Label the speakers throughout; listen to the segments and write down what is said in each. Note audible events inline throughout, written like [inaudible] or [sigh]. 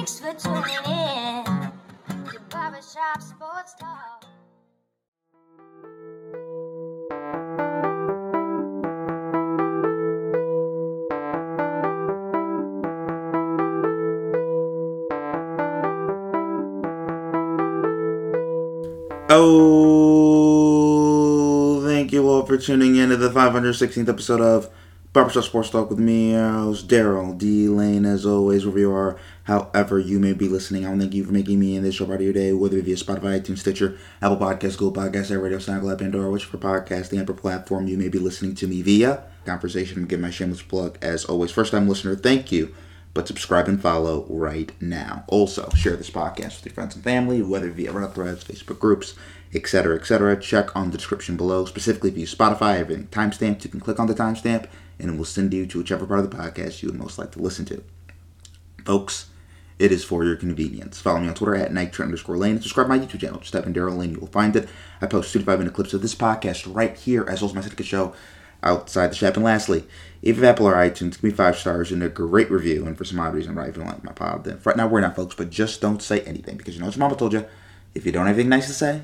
Speaker 1: Thanks for tuning in to Barbershop Sports Talk.
Speaker 2: Oh, thank you all for tuning in to the 516th episode of Barbershop Sports Talk with me, your host, Daryl D. Lane, as always, wherever you are, however you may be listening. I want to thank you for making me in this show part of your day, whether it via Spotify, iTunes, Stitcher, Apple Podcasts, Google Podcasts, Radio, SoundCloud, Pandora, whichever podcasting app or platform you may be listening to me via. Conversation, give my shameless plug, as always. First time listener, thank you but subscribe and follow right now. Also, share this podcast with your friends and family, whether via Reddit threads, Facebook groups, etc., etc. Check on the description below. Specifically, if you use Spotify, everything timestamped, you can click on the timestamp, and it will send you to whichever part of the podcast you would most like to listen to. Folks, it is for your convenience. Follow me on Twitter at Nitro underscore Lane and subscribe to my YouTube channel. In Daryl Lane, you will find it. I post 2 to 5 minute clips of this podcast right here, as well as my Sitka show outside the shop. And lastly, if Apple or iTunes, give me five stars and a great review. And for some odd reason, right, if you like my pod, then right now we're not, folks. But just don't say anything because you know what your mama told you. If you don't have anything nice to say,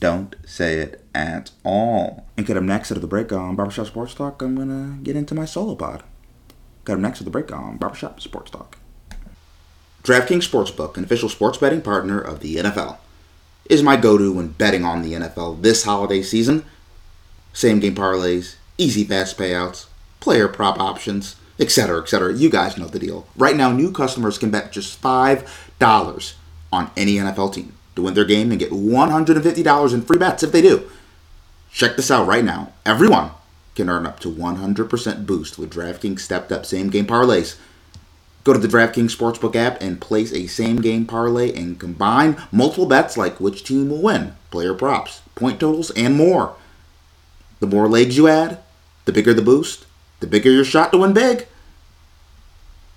Speaker 2: don't say it at all. And cut up next of the break on Barbershop Sports Talk, I'm gonna get into my solo pod. Cut up next at the break on Barbershop Sports Talk. DraftKings Sportsbook, an official sports betting partner of the NFL, is my go-to when betting on the NFL this holiday season. Same game parlays, easy fast payouts, player prop options, etc., etc. You guys know the deal. Right now, new customers can bet just $5 on any NFL team to win their game and get $150 in free bets if they do. Check this out right now. Everyone can earn up to 100% boost with DraftKings stepped up same game parlays. Go to the DraftKings Sportsbook app and place a same game parlay and combine multiple bets like which team will win, player props, point totals, and more. The more legs you add, the bigger the boost, the bigger your shot to win big.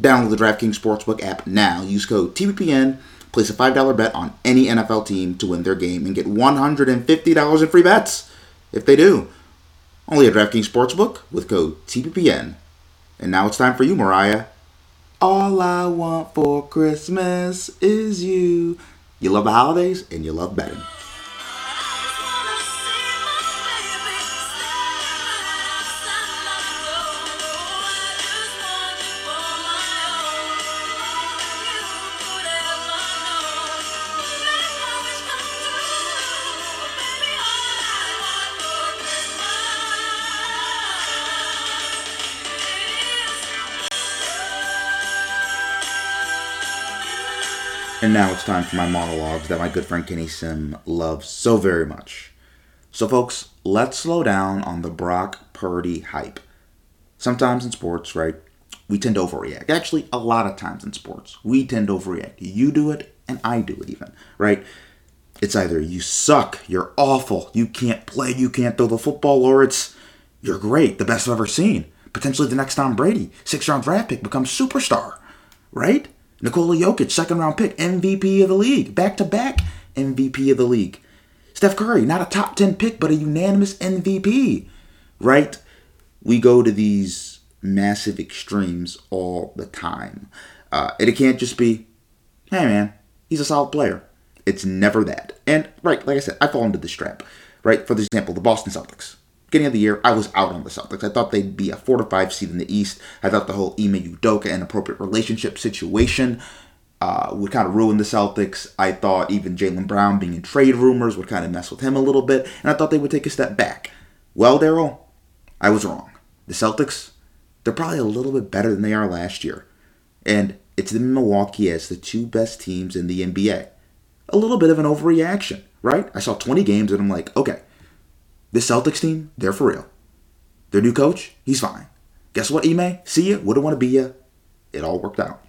Speaker 2: Download the DraftKings Sportsbook app now. Use code TBPN. Place a $5 bet on any NFL team to win their game and get $150 in free bets if they do. Only at DraftKings Sportsbook with code TBPN. And now it's time for you, Mariah. All I want for Christmas is you. You love the holidays and you love betting. And now it's time for my monologues that my good friend Kenny Sim loves so very much. So, folks, let's slow down on the Brock Purdy hype. Sometimes in sports, right, we tend to overreact. Actually, a lot of times in sports, we tend to overreact. You do it, and I do it even, right? It's either you suck, you're awful, you can't play, you can't throw the football, or it's you're great, the best I've ever seen. Potentially the next Tom Brady, six round draft pick, becomes superstar, right? Nikola Jokic, second round pick, MVP of the league, back to back MVP of the league. Steph Curry, not a top 10 pick, but a unanimous MVP, right? We go to these massive extremes all the time. Uh, and it can't just be, hey man, he's a solid player. It's never that. And, right, like I said, I fall into this trap, right? For example, the Boston Celtics beginning of the year, I was out on the Celtics. I thought they'd be a four to five seed in the East. I thought the whole Ime Udoka and appropriate relationship situation uh, would kind of ruin the Celtics. I thought even Jaylen Brown being in trade rumors would kind of mess with him a little bit, and I thought they would take a step back. Well, Daryl, I was wrong. The Celtics, they're probably a little bit better than they are last year. And it's the Milwaukee as the two best teams in the NBA. A little bit of an overreaction, right? I saw 20 games and I'm like, okay, this Celtics team, they're for real. Their new coach, he's fine. Guess what, Ime? See you. Wouldn't want to be you. It all worked out.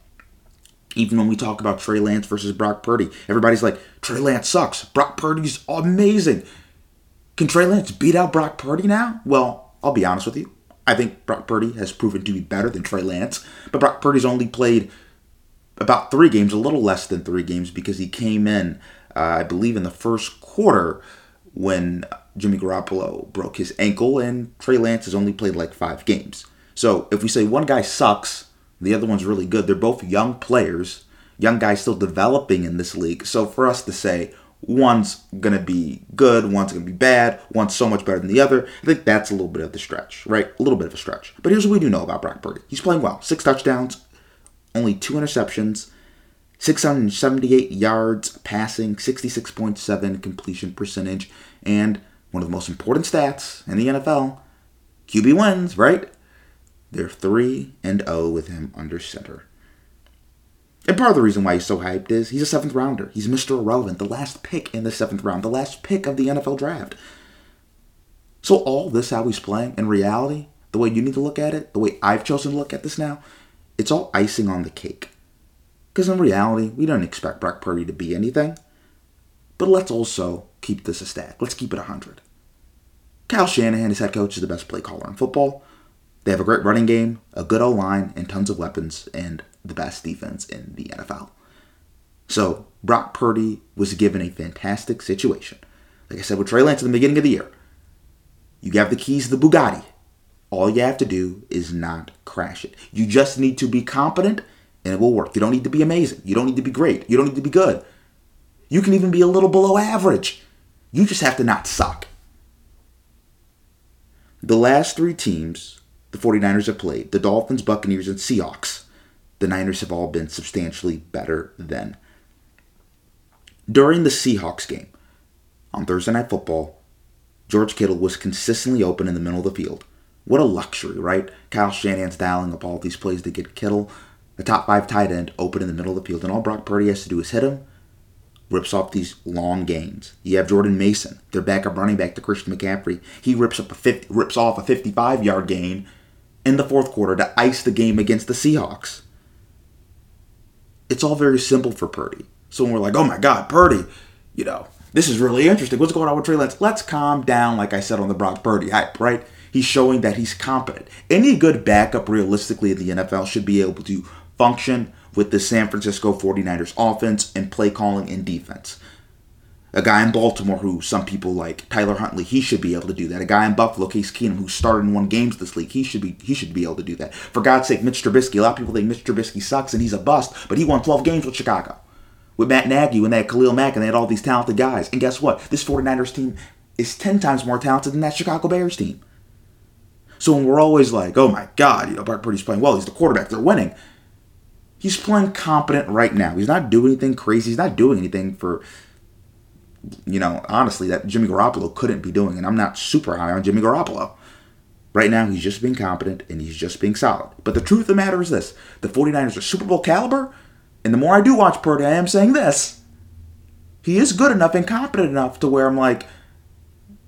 Speaker 2: Even when we talk about Trey Lance versus Brock Purdy, everybody's like, Trey Lance sucks. Brock Purdy's amazing. Can Trey Lance beat out Brock Purdy now? Well, I'll be honest with you. I think Brock Purdy has proven to be better than Trey Lance, but Brock Purdy's only played about three games, a little less than three games, because he came in, uh, I believe, in the first quarter when Jimmy Garoppolo broke his ankle, and Trey Lance has only played like five games. So if we say one guy sucks, the other one's really good, they're both young players. young guys still developing in this league. So for us to say one's going to be good, one's going to be bad, one's so much better than the other, I think that's a little bit of the stretch, right? A little bit of a stretch. But here's what we do know about Brock Purdy he's playing well. Six touchdowns, only two interceptions, 678 yards passing, 66.7 completion percentage, and one of the most important stats in the NFL QB wins, right? They're 3 and 0 with him under center. And part of the reason why he's so hyped is he's a seventh rounder. He's Mr. Irrelevant, the last pick in the seventh round, the last pick of the NFL draft. So, all this, how he's playing, in reality, the way you need to look at it, the way I've chosen to look at this now, it's all icing on the cake. Because in reality, we don't expect Brock Purdy to be anything. But let's also keep this a stack. Let's keep it 100. Kyle Shanahan, his head coach, is the best play caller in football. They have a great running game, a good O line, and tons of weapons, and the best defense in the NFL. So, Brock Purdy was given a fantastic situation. Like I said with Trey Lance at the beginning of the year, you have the keys to the Bugatti. All you have to do is not crash it. You just need to be competent and it will work. You don't need to be amazing. You don't need to be great. You don't need to be good. You can even be a little below average. You just have to not suck. The last three teams the 49ers have played the Dolphins, Buccaneers, and Seahawks the Niners have all been substantially better than. During the Seahawks game on Thursday Night Football, George Kittle was consistently open in the middle of the field. What a luxury, right? Kyle Shanahan's dialing up all these plays to get Kittle, the top five tight end, open in the middle of the field, and all Brock Purdy has to do is hit him, rips off these long gains. You have Jordan Mason, their backup running back to Christian McCaffrey. He rips up a 50, rips off a 55 yard gain in the fourth quarter to ice the game against the Seahawks it's all very simple for Purdy. So when we're like, oh my God, Purdy, you know, this is really interesting. What's going on with Trey Lance? Let's calm down, like I said on the Brock Purdy hype, right? He's showing that he's competent. Any good backup, realistically, in the NFL should be able to function with the San Francisco 49ers offense and play calling and defense. A guy in Baltimore who some people like, Tyler Huntley, he should be able to do that. A guy in Buffalo, Case Keenum, who started and won games this league, he should be he should be able to do that. For God's sake, Mitch Trubisky. A lot of people think Mitch Trubisky sucks and he's a bust, but he won 12 games with Chicago. With Matt Nagy when they had Khalil Mack and they had all these talented guys. And guess what? This 49ers team is 10 times more talented than that Chicago Bears team. So when we're always like, oh my God, you know, Brock Purdy's playing well, he's the quarterback, they're winning. He's playing competent right now. He's not doing anything crazy. He's not doing anything for you know, honestly, that Jimmy Garoppolo couldn't be doing. And I'm not super high on Jimmy Garoppolo. Right now, he's just being competent and he's just being solid. But the truth of the matter is this the 49ers are Super Bowl caliber. And the more I do watch Purdy, I am saying this. He is good enough and competent enough to where I'm like,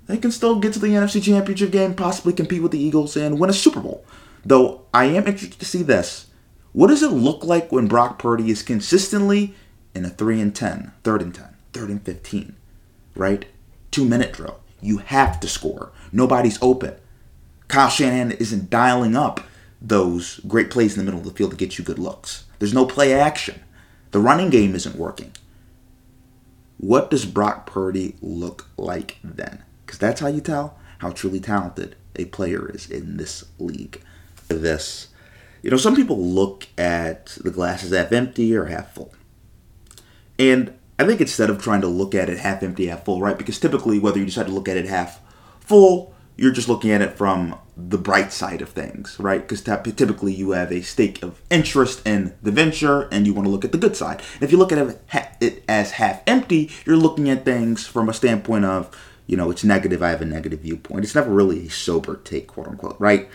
Speaker 2: they can still get to the NFC Championship game, possibly compete with the Eagles, and win a Super Bowl. Though I am interested to see this. What does it look like when Brock Purdy is consistently in a 3 and 10, 3rd and 10, 3rd and 15? right? Two minute drill. You have to score. Nobody's open. Kyle Shanahan isn't dialing up those great plays in the middle of the field to get you good looks. There's no play action. The running game isn't working. What does Brock Purdy look like then? Because that's how you tell how truly talented a player is in this league. This, you know, some people look at the glasses half empty or half full. And I think instead of trying to look at it half empty, half full, right? Because typically, whether you decide to look at it half full, you're just looking at it from the bright side of things, right? Because typically you have a stake of interest in the venture and you want to look at the good side. And if you look at it as half empty, you're looking at things from a standpoint of, you know, it's negative, I have a negative viewpoint. It's never really a sober take, quote unquote, right?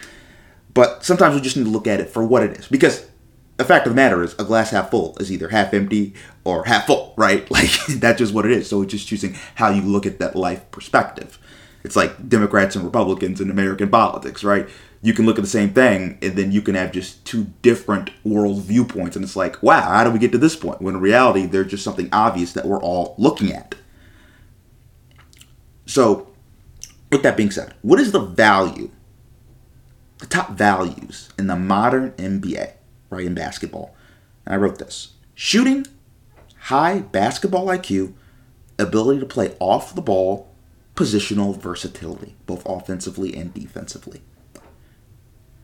Speaker 2: But sometimes we just need to look at it for what it is. Because the fact of the matter is a glass half full is either half empty or half full, [laughs] right? Like [laughs] that's just what it is. So it's just choosing how you look at that life perspective. It's like Democrats and Republicans in American politics, right? You can look at the same thing and then you can have just two different world viewpoints. And it's like, wow, how do we get to this point? When in reality, there's just something obvious that we're all looking at. So, with that being said, what is the value, the top values in the modern NBA? right, in basketball. And I wrote this shooting, high basketball IQ, ability to play off the ball, positional versatility, both offensively and defensively.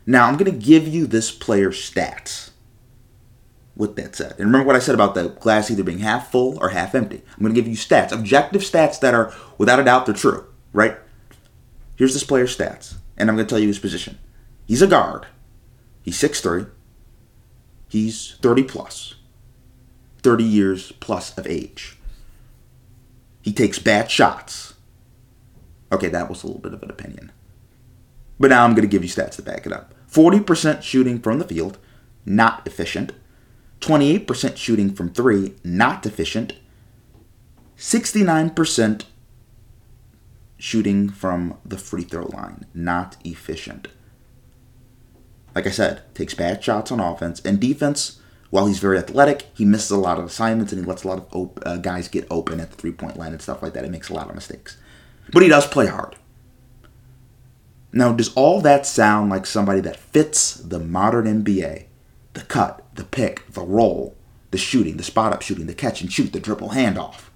Speaker 2: Now, I'm going to give you this player's stats. with that said. And remember what I said about the glass either being half full or half empty. I'm going to give you stats, objective stats that are, without a doubt, they're true, right? Here's this player's stats, and I'm going to tell you his position. He's a guard. He's 6'3. He's 30 plus. 30 years plus of age. He takes bad shots. Okay, that was a little bit of an opinion. But now I'm going to give you stats to back it up. 40% shooting from the field, not efficient. 28% shooting from three, not efficient. 69% shooting from the free throw line, not efficient. Like I said, takes bad shots on offense and defense. While he's very athletic, he misses a lot of assignments and he lets a lot of op- uh, guys get open at the three point line and stuff like that. He makes a lot of mistakes. But he does play hard. Now, does all that sound like somebody that fits the modern NBA? The cut, the pick, the roll, the shooting, the spot up shooting, the catch and shoot, the dribble handoff.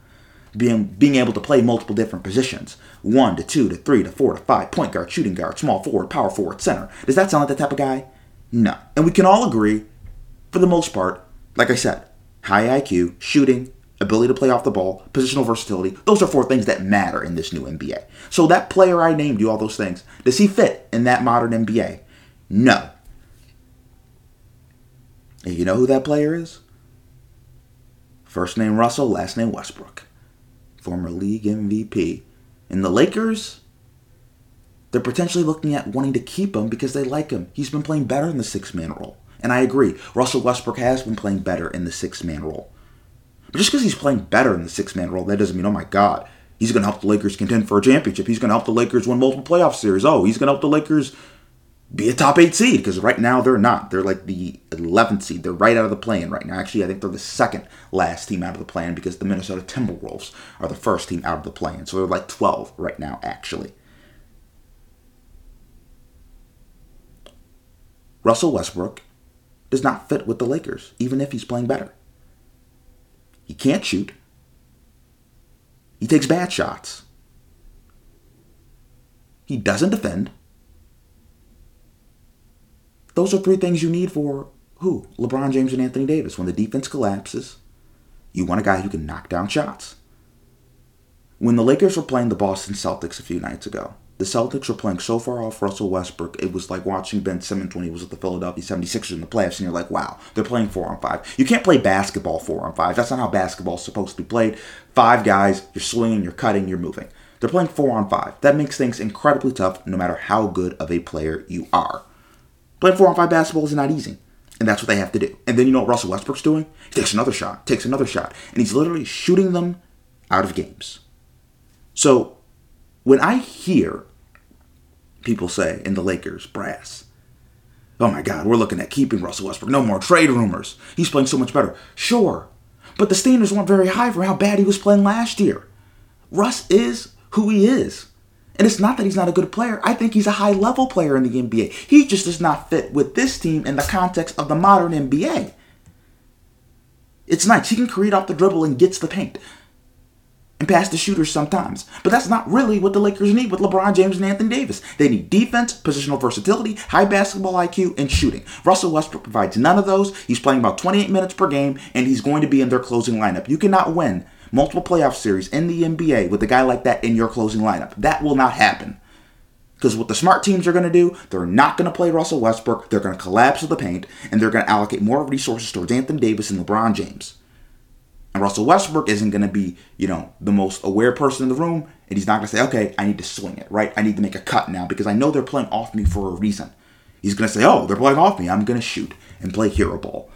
Speaker 2: Being, being able to play multiple different positions one to two to three to four to five, point guard, shooting guard, small forward, power forward, center. Does that sound like the type of guy? No. And we can all agree, for the most part, like I said, high IQ, shooting, ability to play off the ball, positional versatility. Those are four things that matter in this new NBA. So that player I named you all those things, does he fit in that modern NBA? No. And you know who that player is? First name Russell, last name Westbrook. Former league MVP. And the Lakers, they're potentially looking at wanting to keep him because they like him. He's been playing better in the six man role. And I agree, Russell Westbrook has been playing better in the six man role. But just because he's playing better in the six man role, that doesn't mean, oh my God, he's going to help the Lakers contend for a championship. He's going to help the Lakers win multiple playoff series. Oh, he's going to help the Lakers be a top eight seed because right now they're not. They're like the 11th seed. They're right out of the play-in right now. Actually, I think they're the second last team out of the play-in because the Minnesota Timberwolves are the first team out of the play-in. So they're like 12 right now, actually. Russell Westbrook does not fit with the Lakers, even if he's playing better. He can't shoot. He takes bad shots. He doesn't defend. Those are three things you need for who? LeBron James and Anthony Davis. When the defense collapses, you want a guy who can knock down shots. When the Lakers were playing the Boston Celtics a few nights ago, the Celtics were playing so far off Russell Westbrook, it was like watching Ben Simmons when he was at the Philadelphia 76ers in the playoffs, and you're like, wow, they're playing four on five. You can't play basketball four on five. That's not how basketball's supposed to be played. Five guys, you're swinging, you're cutting, you're moving. They're playing four on five. That makes things incredibly tough no matter how good of a player you are. Playing four on five basketball is not easy. And that's what they have to do. And then you know what Russell Westbrook's doing? He takes another shot, takes another shot, and he's literally shooting them out of games. So when I hear people say in the Lakers brass, oh my God, we're looking at keeping Russell Westbrook. No more trade rumors. He's playing so much better. Sure. But the standards weren't very high for how bad he was playing last year. Russ is who he is. And it's not that he's not a good player. I think he's a high level player in the NBA. He just does not fit with this team in the context of the modern NBA. It's nice. He can create off the dribble and gets the paint and pass the shooters sometimes. But that's not really what the Lakers need with LeBron James and Anthony Davis. They need defense, positional versatility, high basketball IQ, and shooting. Russell Westbrook provides none of those. He's playing about 28 minutes per game, and he's going to be in their closing lineup. You cannot win multiple playoff series in the NBA with a guy like that in your closing lineup. That will not happen. Because what the smart teams are going to do, they're not going to play Russell Westbrook. They're going to collapse with the paint, and they're going to allocate more resources towards Anthony Davis and LeBron James. And Russell Westbrook isn't going to be, you know, the most aware person in the room, and he's not going to say, okay, I need to swing it, right? I need to make a cut now because I know they're playing off me for a reason. He's going to say, oh, they're playing off me. I'm going to shoot and play hero ball.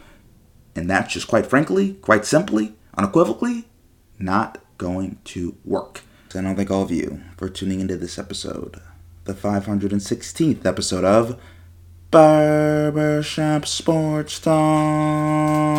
Speaker 2: And that's just quite frankly, quite simply, unequivocally, not going to work. So I don't thank all of you for tuning into this episode, the 516th episode of Barbershop Sports Talk.